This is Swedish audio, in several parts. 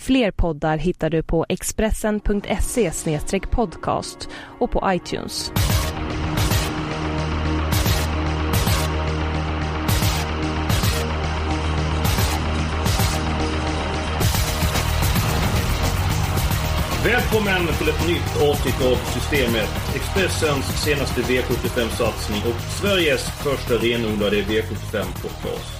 Fler poddar hittar du på expressen.se podcast och på iTunes. Välkommen till ett nytt avsnitt av Systemet. Expressens senaste V75-satsning och Sveriges första renodlade V75-podcast.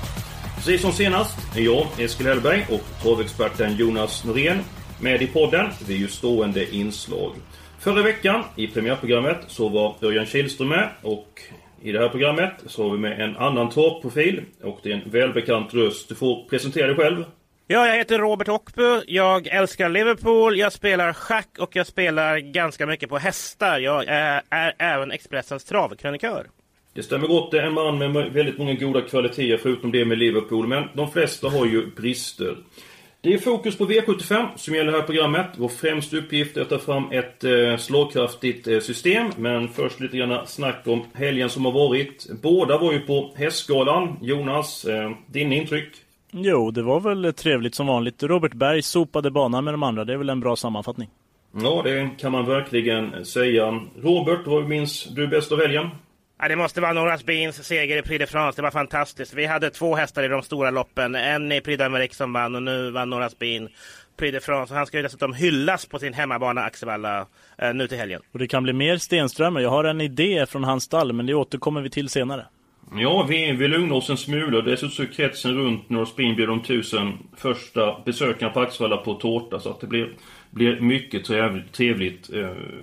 Precis som senast är jag, Eskil Hellberg och travexperten Jonas Norén med i podden Det är ju stående inslag. Förra veckan i premiärprogrammet så var Örjan Kihlström med och i det här programmet så har vi med en annan travprofil och det är en välbekant röst. Du får presentera dig själv. Ja, jag heter Robert Hockbu. Jag älskar Liverpool, jag spelar schack och jag spelar ganska mycket på hästar. Jag är, är även Expressens travkrönikör. Det stämmer gott. Det är en man med väldigt många goda kvaliteter förutom det med Liverpool. Men de flesta har ju brister. Det är fokus på V75 som gäller det här programmet. Vår främsta uppgift är att ta fram ett eh, slagkraftigt eh, system. Men först lite grann snack om helgen som har varit. Båda var ju på Hästgalan. Jonas, eh, din intryck? Jo, det var väl trevligt som vanligt. Robert Berg sopade banan med de andra. Det är väl en bra sammanfattning. Ja, det kan man verkligen säga. Robert, vad minns du bäst av helgen? Ja, det måste vara Noras Beans seger i Prix de France. Det var fantastiskt. Vi hade två hästar i de stora loppen. En i Prix d'Amérique som vann och nu vann Noras Bean Prix de France. Han ska ju dessutom hyllas på sin hemmabana Axevalla eh, nu till helgen. Och det kan bli mer Stenströmer. Jag har en idé från hans stall, men det återkommer vi till senare. Ja, vi, vi lugnar oss en smula. Dessutom så kretsen runt North Spin blir de tusen första besökarna på Axevalla på tårta. Så att det blir, blir mycket trevligt. trevligt.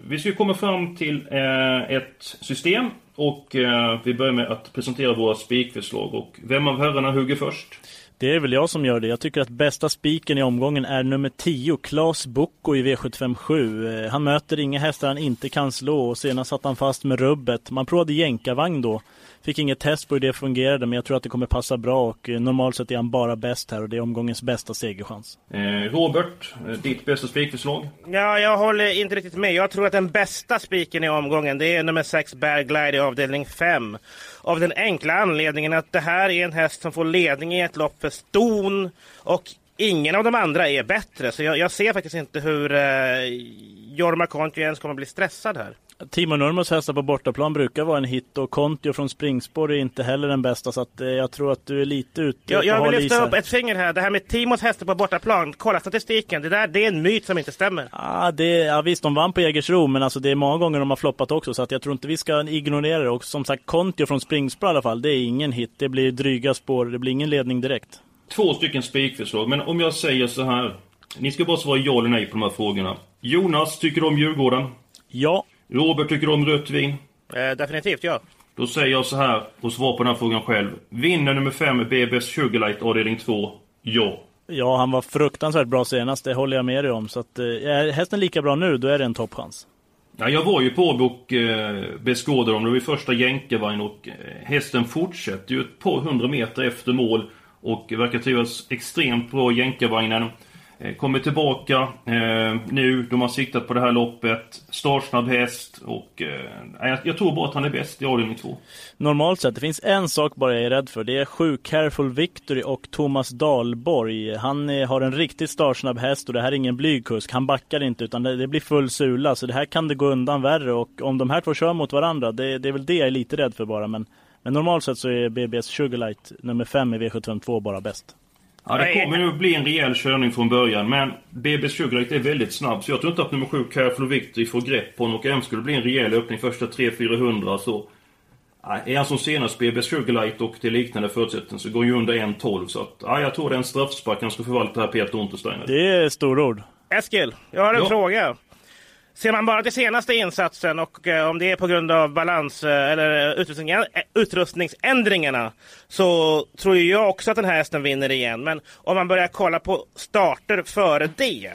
Vi ska komma fram till eh, ett system. Och eh, vi börjar med att presentera våra spikförslag. Och vem av herrarna hugger först? Det är väl jag som gör det. Jag tycker att bästa spiken i omgången är nummer 10, Klas Bocco i V757. Han möter inga hästar han inte kan slå och senast satt han fast med rubbet. Man provade jänkarvagn då. Fick inget test på hur det fungerade men jag tror att det kommer passa bra och eh, normalt sett är han bara bäst här och det är omgångens bästa segerchans. Eh, Robert, eh, ditt bästa spikförslag? Ja, jag håller inte riktigt med. Jag tror att den bästa spiken i omgången det är nummer 6 Bear Glide i avdelning 5. Av den enkla anledningen att det här är en häst som får ledning i ett lopp för ston och ingen av de andra är bättre. Så jag, jag ser faktiskt inte hur eh, Jorma Kontio ens kommer bli stressad här. Timo Nurmos hästar på bortaplan brukar vara en hit och Kontio från springspår är inte heller den bästa så att eh, jag tror att du är lite ute Jag, jag vill lyfta upp ett finger här. Det här med Timos hästar på bortaplan. Kolla statistiken. Det där det är en myt som inte stämmer. Ah, det, ja visst, de vann på Jägersro men alltså det är många gånger de har floppat också så att jag tror inte vi ska ignorera det. Och som sagt Kontio från springspår i alla fall. Det är ingen hit. Det blir dryga spår. Det blir ingen ledning direkt. Två stycken spikförslag. Men om jag säger så här. Ni ska bara svara ja eller nej på de här frågorna. Jonas, tycker du om Djurgården? Ja. Robert tycker om rött vin? Eh, definitivt ja. Då säger jag så här och svarar på den här frågan själv. Vinner nummer 5 BBS Sugarlight avdelning 2? Ja. Ja, han var fruktansvärt bra senast. Det håller jag med dig om. Så att, eh, är hästen lika bra nu, då är det en toppchans. Ja, jag var ju på och eh, beskådade dem. Det var ju första jänkarvagn och eh, hästen fortsätter ju ett par hundra meter efter mål. Och verkar trivas extremt bra i jänkarvagnen. Eh, kommer tillbaka eh, nu. De har siktat på det här loppet. Startsnabb häst. Och eh, jag, jag, tror bara att han är bäst i avdelning 2. Normalt sett, det finns en sak bara jag är rädd för. Det är 7 Careful Victory och Thomas Dahlborg. Han är, har en riktigt startsnabb häst och det här är ingen blygkusk. Han backar inte utan det, det, blir full sula. Så det här kan det gå undan värre. Och om de här två kör mot varandra, det, det är väl det jag är lite rädd för bara. Men, men normalt sett så är BBS Sugarlight nummer 5 i V752 bara bäst. Ja, det kommer nog bli en rejäl körning från början. Men BB Sugarlight är väldigt snabb. Så jag tror inte att nummer 7 Careful Victory får grepp på honom. Och även skulle bli en rejäl öppning första 300-400 så... Är han som senast BB Sugarlight och till liknande förutsättningar så går ju under 1.12. Så att, ja, jag tror det är en straffspark han ska förvalta här Peter Untersteiner. Det är storord. Eskil, jag har en ja. fråga. Ser man bara till senaste insatsen och eh, om det är på grund av balans eh, eller utrustning, eh, utrustningsändringarna så tror jag också att den här hästen vinner igen. Men om man börjar kolla på starter före det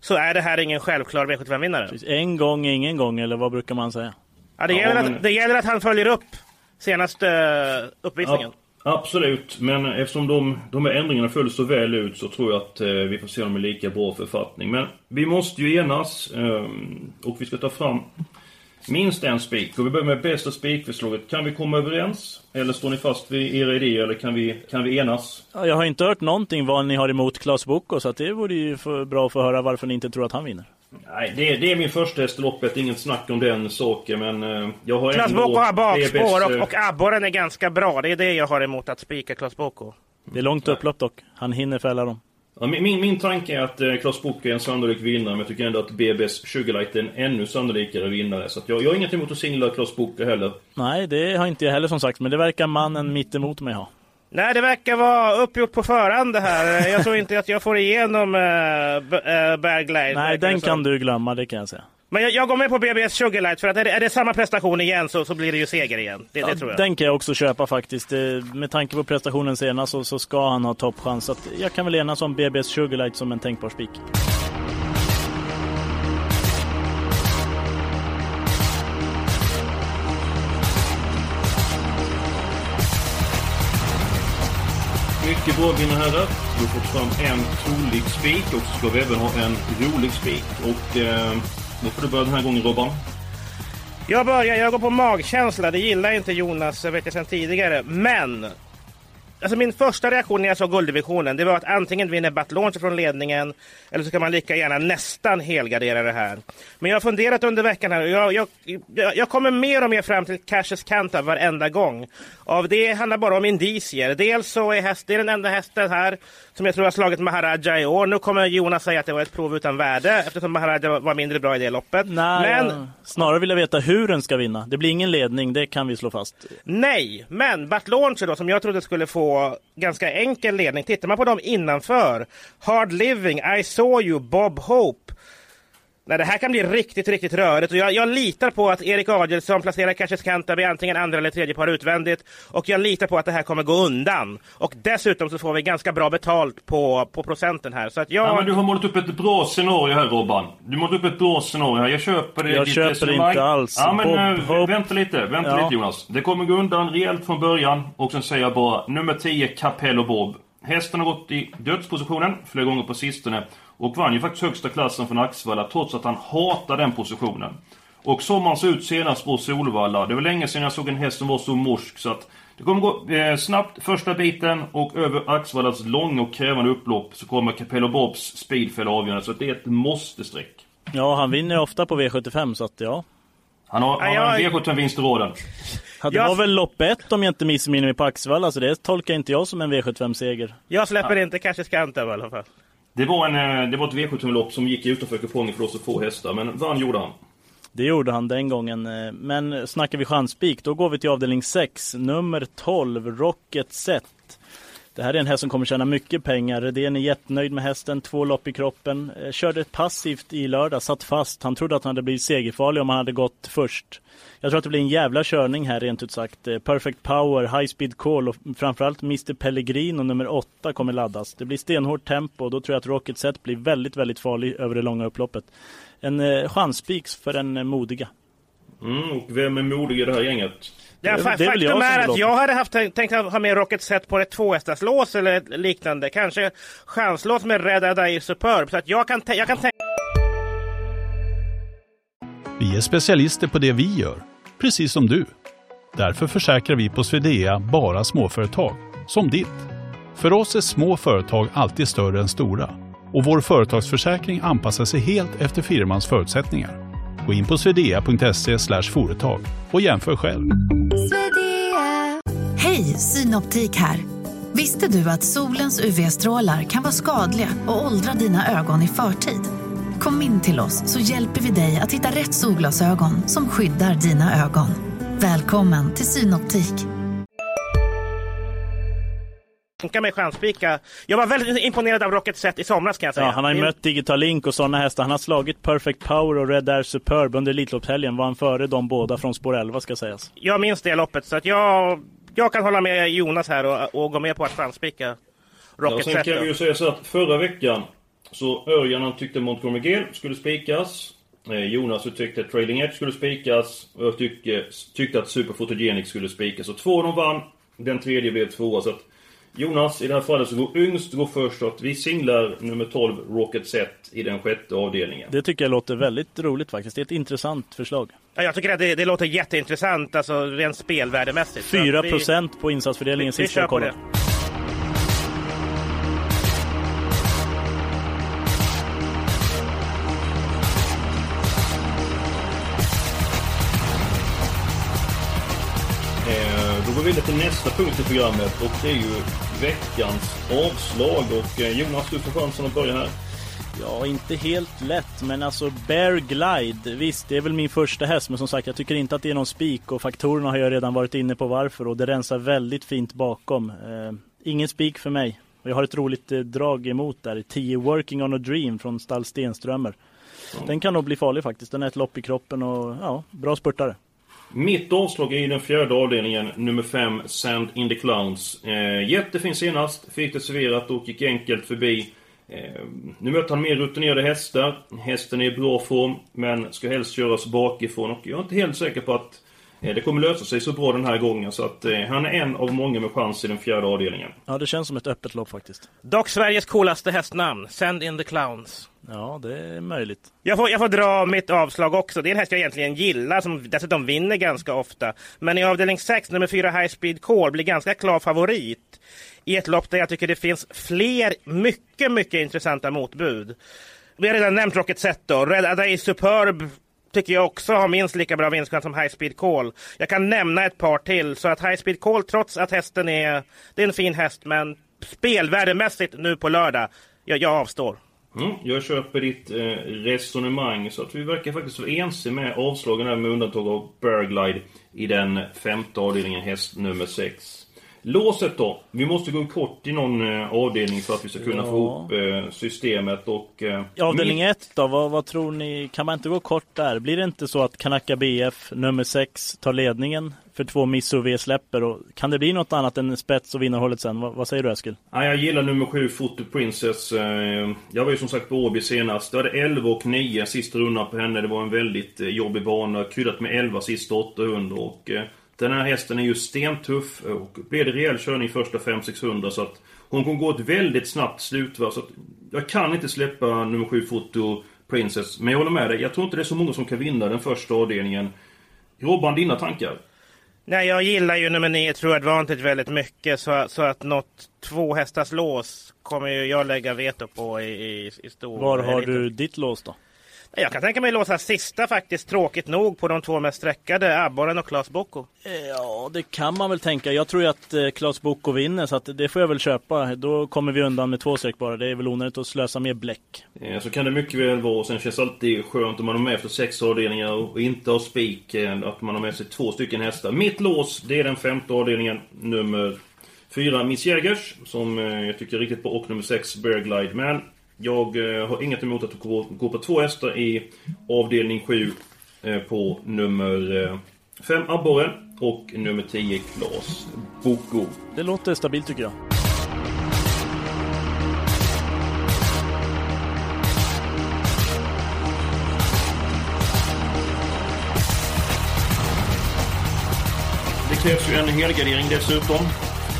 så är det här ingen självklar V75-vinnare. En gång ingen gång, eller vad brukar man säga? Ja, det, Ja, gäller men- att, det gäller att han följer upp senaste uppvisningen. Ja, absolut, men eftersom de, de här ändringarna föll så väl ut så tror jag att eh, vi får se dem i lika bra författning. Men vi måste ju enas eh, och vi ska ta fram minst en spik. Och vi börjar med bästa spikförslaget. Kan vi komma överens? Eller står ni fast vid era idéer eller kan vi, kan vi enas? Jag har inte hört någonting vad ni har emot Klas Boko, så att det vore ju för bra att få höra varför ni inte tror att han vinner. Nej, det, det är min första häst i loppet. Inget snack om den saken. Men eh, jag har Klas ändå... Boko har bakspår BB's, och, eh, och abborren är ganska bra. Det är det jag har emot att spika Klas Boko. Det är långt upplopp dock. Han hinner fälla dem. Ja, min, min, min tanke är att eh, Klas Book är en sannolik vinnare, men jag tycker ändå att BB's Sugarlight är en ännu sannolikare vinnare. Så att jag, jag har inget emot att singla Klas Book heller. Nej, det har inte jag heller som sagt, men det verkar mannen mitt emot mig ha. Nej, det verkar vara uppgjort på förhand det här. Jag tror inte att jag får igenom äh, äh. Nej, den kan du glömma, det kan jag säga. Men jag, jag går med på BBS Sugarlight för att är det, är det samma prestation igen så, så blir det ju seger igen. Det, det tror jag. Den kan jag också köpa faktiskt. Eh, Med tanke på prestationen senast så, så ska han ha toppchans. Så att jag kan väl enas om BB's Sugarlight som en tänkbar spik. Mycket bra mina herrar. Vi har fått fram en trolig spik och så ska vi även ha en rolig spik. Och eh, då får du börja den här gången Robban. Jag börjar, jag går på magkänsla. Det gillar inte Jonas, eh, vet jag sedan tidigare. Men! Alltså min första reaktion när jag såg gulddivisionen, det var att antingen vinner Batlonge från ledningen, eller så kan man lika gärna nästan helgardera det här. Men jag har funderat under veckan här och jag, jag, jag, kommer mer och mer fram till cashes Kanta varenda gång. Av det handlar bara om indicier. Dels så är häst, det är den enda hästen här som jag tror har slagit Maharaja i år. Nu kommer Jonas säga att det var ett prov utan värde eftersom Maharaja var mindre bra i det loppet. Nej, Men snarare vill jag veta hur den ska vinna. Det blir ingen ledning, det kan vi slå fast. Nej, men Bart Launcher då som jag trodde skulle få ganska enkel ledning. Tittar man på dem innanför. Hard Living, I saw you, Bob Hope. Nej, det här kan bli riktigt, riktigt rörigt och jag, jag litar på att Erik Adielsson placerar Cassius Canterbury antingen andra eller tredje par utvändigt och jag litar på att det här kommer gå undan. Och dessutom så får vi ganska bra betalt på, på procenten här. Så att jag... Ja, men du har målat upp ett bra scenario här Robban. Du har målat upp ett bra scenario här. Jag köper det. Jag ditt köper resonemang. inte alls. Ja, men Bob eh, Hope- vänta lite. Vänta Ja. lite Jonas. Det kommer gå undan rejält från början. Och sen säger jag bara nummer 10 Capello Bob. Hästen har gått i dödspositionen flera gånger på sistone. Och vann ju faktiskt högsta klassen från Axevalla trots att han hatar den positionen. Och som han såg ut senast på Solvalla. Det var länge sedan jag såg en häst som var så morsk så att det kommer gå eh, snabbt första biten och över Axevallas långa och krävande upplopp så kommer Capello Bobs speedfälla avgörande. Så att det är ett måste-streck. Ja, han vinner ofta på V75 så att ja. Han har, han har en jag- V75-vinst i raden. Ja, Det Jag- var väl lopp ett om jag inte missminner mig på Axevalla, så det tolkar inte jag som en V75-seger. Jag släpper inte Cassius Canterbury i alla fall. Det var, en, eh, det var ett V75-lopp som gick utanför kupongen för oss att få hästar, men vann gjorde han. Det gjorde han den gången. eh, Men snackar vi chanspik, då går vi till avdelning 6. Nummer 12, Rocket Set. Det här är en häst som kommer tjäna mycket pengar. Redén är jättenöjd med hästen, två lopp i kroppen. Eh, körde passivt i lördag, satt fast. Han trodde att han hade blivit segerfarlig om han hade gått först. Jag tror att det blir en jävla körning här rent ut sagt. Eh, perfect Power, High Speed Call och framförallt Mr Pellegrino nummer 8 kommer laddas. Det blir stenhårt tempo och då tror jag att Rocket Set blir väldigt, väldigt farlig över det långa upploppet. En eh, för den eh, modiga. Mm, och vem är modig i det här gänget? Ja, Det- fa- det är faktum är vill att jag hade haft tänkt, ha med Rocket Set på ett tvåhästarslås eller liknande. Kanske chanslås med Red Adair Superb. Så att jag kan, jag kan tänka Vi är specialister på det vi gör, precis som du. Därför försäkrar vi på Swedea bara småföretag, som ditt. För oss är små företag alltid större än stora och vår företagsförsäkring anpassar sig helt efter firmans förutsättningar. Gå in på swedea.se företag och jämför själv. Hej, Synoptik här. Visste du att solens UV-strålar kan vara skadliga och åldra dina ögon i förtid? Kom in till oss så hjälper vi dig att hitta rätt solglasögon som skyddar dina ögon. Välkommen till Synoptik. mig chanspika. Jag var väldigt imponerad av Rocket Set i somras kan jag säga. Ja, han har ju mött Digital Link och sådana hästar. Han har slagit Perfect Power och Red Air Superb under Elitloppshelgen. Var han före de båda från spår 11 ska sägas. Jag minns det loppet så att jag, jag kan hålla med Jonas här och, och gå med på att chanspika Ja, Rocket sen Set. kan då. vi ju säga så att förra veckan Så Örjan tyckte Montgomery Gale skulle spikas. Eh, Jonas tyckte Trailing Edge skulle spikas. Och jag tyckte, tyckte att Super Photogenic skulle spikas. Så två av dem vann. Den tredje blev tvåa. Så att Jonas, i det här fallet så går yngst går först att vi singlar nummer 12 Rocket Set i den sjätte avdelningen. Det tycker jag låter väldigt roligt faktiskt. Det är ett intressant förslag. Ja, jag tycker att det, det låter jätteintressant, alltså rent spelvärdemässigt. 4 procent på insatsfördelningen vi, vi sist jag kollade. det. Eh, Då går vi vidare till nästa punkt i programmet och det är ju veckans avslag. Och eh, Jonas, du får chansen att börja här. Ja, inte helt lätt, men alltså Bear Glide, visst det är väl min första häst, men som sagt jag tycker inte att det är någon spik och faktorerna har jag redan varit inne på varför och det rensar väldigt fint bakom. Eh, ingen spik för mig. Och jag har ett roligt eh, drag emot där, 10 Working on a Dream från Stall Stenströmer. Den kan nog bli farlig faktiskt, den är ett lopp i kroppen och ja, bra spurtare. Mitt avslag är i den fjärde avdelningen, nummer 5, Sand in the Clowns. Eh, jättefin senast, fick det serverat och gick enkelt förbi. Eh, nu möter han mer rutinerade hästar. Hästen är i bra form, men ska helst köras bakifrån. Och jag är inte helt säker på att eh, det kommer lösa sig så bra den här gången. Så att eh, han är en av många med chans i den fjärde avdelningen. Ja, det känns som ett öppet lopp faktiskt. Dock Sveriges coolaste hästnamn, Send in the Clowns. Ja, det är möjligt. Jag får, jag får dra mitt avslag också. Det är en häst jag egentligen gillar som dessutom vinner ganska ofta. Men i avdelning 6, nummer 4 High Speed Call, blir ganska klar favorit. I ett lopp där jag tycker det finns fler mycket, mycket intressanta motbud. Vi har redan nämnt Rocket Set då. Red A Day Superb tycker jag också har minst lika bra vinstchans som High Speed Call. Jag kan nämna ett par till. Så att High Speed Call, trots att hästen är, det är en fin häst, men spelvärdemässigt nu på lördag, jag, jag avstår. Mm, jag köper ditt eh, resonemang så att vi verkar faktiskt vara ense med avslagen här med undantag av Burglide i den femte avdelningen, häst nummer 6. Låset då? Vi måste gå kort i någon eh, avdelning för att vi ska kunna Ja. få ihop eh, systemet och... Eh, avdelning mitt- 1 då, vad, vad tror ni? Kan man inte gå kort där? Blir det inte så att Kanaka BF nummer 6 tar ledningen för två miss och V släpper? Och kan det bli något annat än spets och vinnarhållet sen? Vad, vad säger du Eskil? Ja, jag gillar nummer 7, Photo Princess. Eh, Jag var ju som sagt på Åby senast. Jag hade 11 och 9 sista rundan på henne. Det var en väldigt eh, jobbig bana. Kryddat med 11 sista 800 och... Den här hästen är ju stentuff och blir det rejäl körning första 5-600 så att... Hon kommer gå ett väldigt snabbt slutvarv så att... Jag kan inte släppa nummer 7, Photo Princess. Men jag håller med dig. Jag tror inte det är så många som kan vinna den första avdelningen. Robban, dina tankar? Nej, jag gillar ju nummer 9 True Advantage väldigt mycket så, så att något två hästars lås kommer ju jag lägga veto på i, i, i stor... Var har du ditt lås då? Jag kan tänka mig låsa sista faktiskt, tråkigt nog, på de två mest sträckade, Abborren och Klas Boko. Ja, det kan man väl tänka. Jag tror ju att eh, Claes Boko vinner så att det får jag väl köpa. Då kommer vi undan med två streck bara. Det är väl onödigt att slösa mer bläck. Eh, Så kan det mycket väl vara. Sen känns det alltid skönt om man har med efter sex avdelningar och inte har spik. eh, Att man har med sig två stycken hästar. Mitt lås, det är den femte avdelningen. Nummer fyra, Miss Jägers. Som eh, jag tycker är riktigt bra. Och nummer sex, Bear Glide. Men jag eh, har inget emot att gå, på två hästar i avdelning sju. eh, På nummer eh, fem, Abborren. Och nummer 10, Klas Boko. Det låter stabilt tycker jag. Det krävs ju en helgardering dessutom.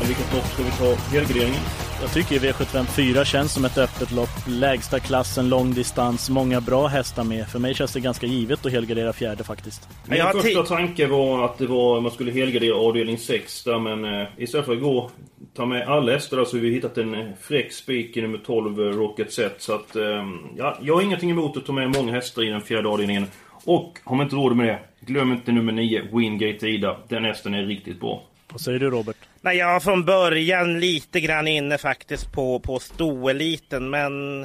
Vilket lopp ska vi ta helgarderingen? Jag tycker V75 4 känns som ett öppet lopp. Lägsta klassen, lång distans, många bra hästar med. För mig känns det ganska givet att helgardera fjärde faktiskt. Min Jag första tanke var att det var, man skulle helgardera avdelning 6 där, men eh, istället för att gå ta med alla hästar där, så har vi hittat en eh, fräck spik i nummer 12, eh, Rocket Set. Så att, eh, ja, jag har ingenting emot att ta med många hästar i den fjärde avdelningen. Och har man inte råd med det, glöm inte nummer 9, Wingate Ida. Den hästen är riktigt bra. Vad säger du Robert? Nej, jag var från början lite grann inne faktiskt på, på stoeliten, men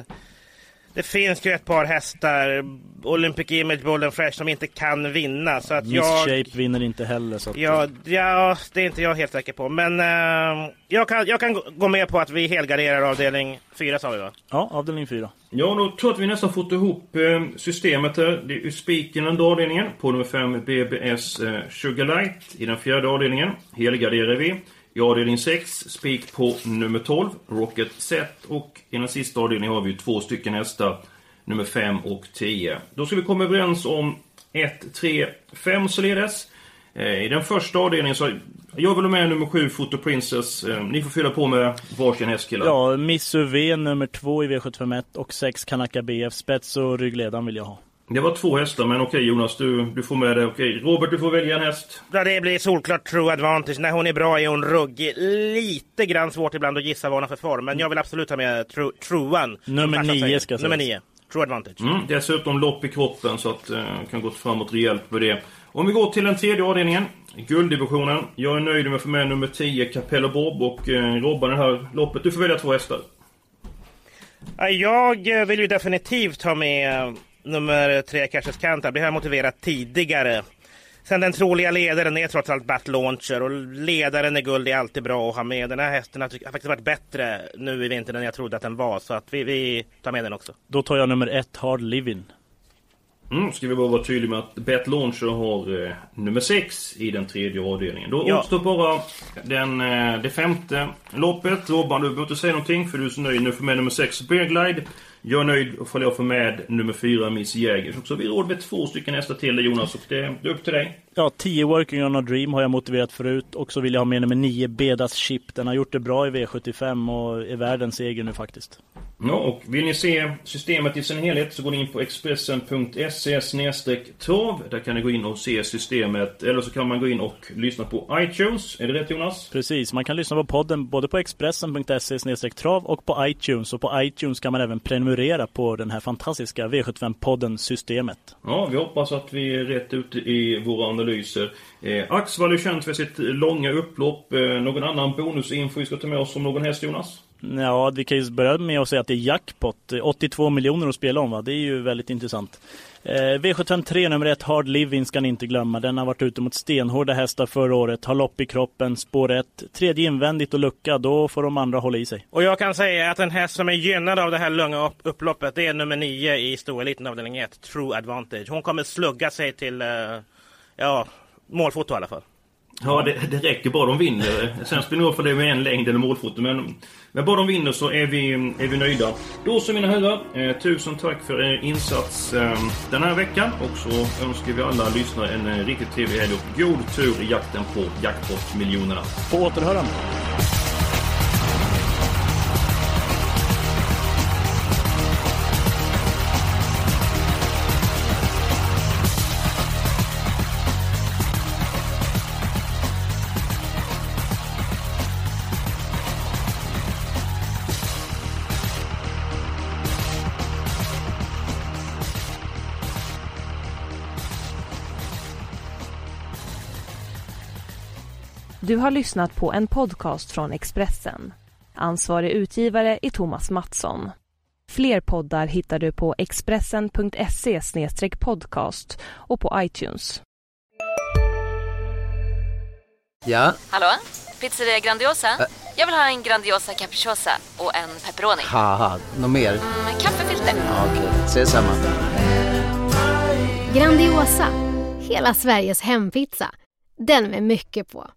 det finns ju ett par hästar, Olympic Image, Golden Fresh, som inte kan vinna. Så att Miss jag... Shape vinner inte heller så att, Ja, ja, det är inte jag helt säker på. Men eh, jag, kan, jag kan gå- med på att vi helgarderar avdelning 4 sa vi va? ja, avdelning 4. Ja, då tror jag att vi nästan fått ihop eh, systemet här. Det är spiken den avdelningen. På nummer 5 BBS eh, Sugar Light i den fjärde avdelningen. Helgarderar vi. I avdelning 6, spik på nummer 12, Rocket Set. Och i den sista avdelningen har vi två stycken hästar, nummer 5 och 10. Då ska vi komma överens om 1, 3, 5 således. Eh, I den första avdelningen så jag vill ha med nummer 7, Photo Princess. Eh, ni får fylla på med varsin hästkille. Ja, Miss UV nummer 2 i V751 och 6 Kanaka BF. Spets och ryggledaren vill jag ha. Det var två hästar, men okej Jonas, du, du får med det. Okej, Robert, du får välja en häst. Ja, det blir solklart True Advantage. När hon är bra är hon ruggig. Lite grann svårt ibland att gissa vad hon har för form, men jag vill absolut ha med True, Truan. Nummer 9 ska sägas. Nummer 9. True Advantage. Mm, dessutom lopp i kroppen, så att eh, kan gå framåt rejält med det. Om vi går till den tredje avdelningen, gulddivisionen. Jag är nöjd med att få med nummer 10, Capello Bob och eh, Robban det här loppet. Du får välja två hästar. Ja, Jag vill ju definitivt ha med nummer 3, Cassius Cantar. Har jag motiverat tidigare. Sen den troliga ledaren är trots allt Bat Launcher och ledaren är guld är alltid bra att ha med. Den här hästen har faktiskt varit bättre nu i vinter än jag trodde att den var. Så att vi, vi tar med den också. Då tar jag nummer 1, Hard Living. Mm, ska vi bara vara tydliga med att Bet Launcher har eh, nummer 6 i den tredje avdelningen. Då Ja. återstår bara den, eh, det femte loppet. Robban, du behöver inte säga någonting för du är så nöjd nu för med nummer 6 Bearglide. Jag är nöjd ifall jag får med nummer 4 Miss Jäger. Så vi råd med två stycken hästar till dig, Jonas och det är upp till dig. Ja, 10 Working on a Dream har jag motiverat förut och så vill jag ha med nummer 9 Bedas Chip. Den har gjort det bra i V75 och är värd en seger nu faktiskt. Ja, och vill ni se systemet i sin helhet så går ni in på expressen.se trav. Där kan ni gå in och se systemet. Eller så kan man gå in och lyssna på iTunes. Är det rätt Jonas? Precis, man kan lyssna på podden både på expressen.se trav och på iTunes. Och på iTunes kan man även prenumerera på den här fantastiska V75-podden Systemet. Ja, vi hoppas att vi är rätt ute i våra analyser. Eh, Axvall är känt för sitt långa upplopp. Eh, någon annan bonusinfo vi ska ta med oss om någon häst Jonas? Ja, vi kan ju börja med att säga att det är jackpot. 82 miljoner att spela om va? Det är ju väldigt intressant. Eh, V753 nummer 1, Hard Living ska ni inte glömma. Den har varit ute mot stenhårda hästar förra året. Har lopp i kroppen, spår 1. Tredje invändigt och lucka, då får de andra hålla i sig. Och jag kan säga att en häst som är gynnad av det här långa upp- upploppet det är nummer 9 i stoeliten avdelning 1, True Advantage. Hon kommer slugga sig till, eh, ja, målfoto i alla fall. Ja, det, det räcker bara de vinner. Sen spelar det för det med en längd eller målfoto. Men, men bara de vinner så är vi, är vi nöjda. Då så mina herrar, eh, tusen tack för er insats eh, den här veckan. Och så önskar vi alla lyssnare en eh, riktigt trevlig helg och god tur i jakten på jackpot-miljonerna. På återhörande. Du har lyssnat på en podcast från Expressen. Ansvarig utgivare är Thomas Mattsson. Fler poddar hittar du på expressen.se podcast och på iTunes. Ja, Hallå? Pizzeria Grandiosa? Jag vill ha en Grandiosa capriciosa och en pepperoni. något mer? Med kaffefilter. Ja, Okej, ses samma. Grandiosa, hela Sveriges hempizza. Den med mycket på.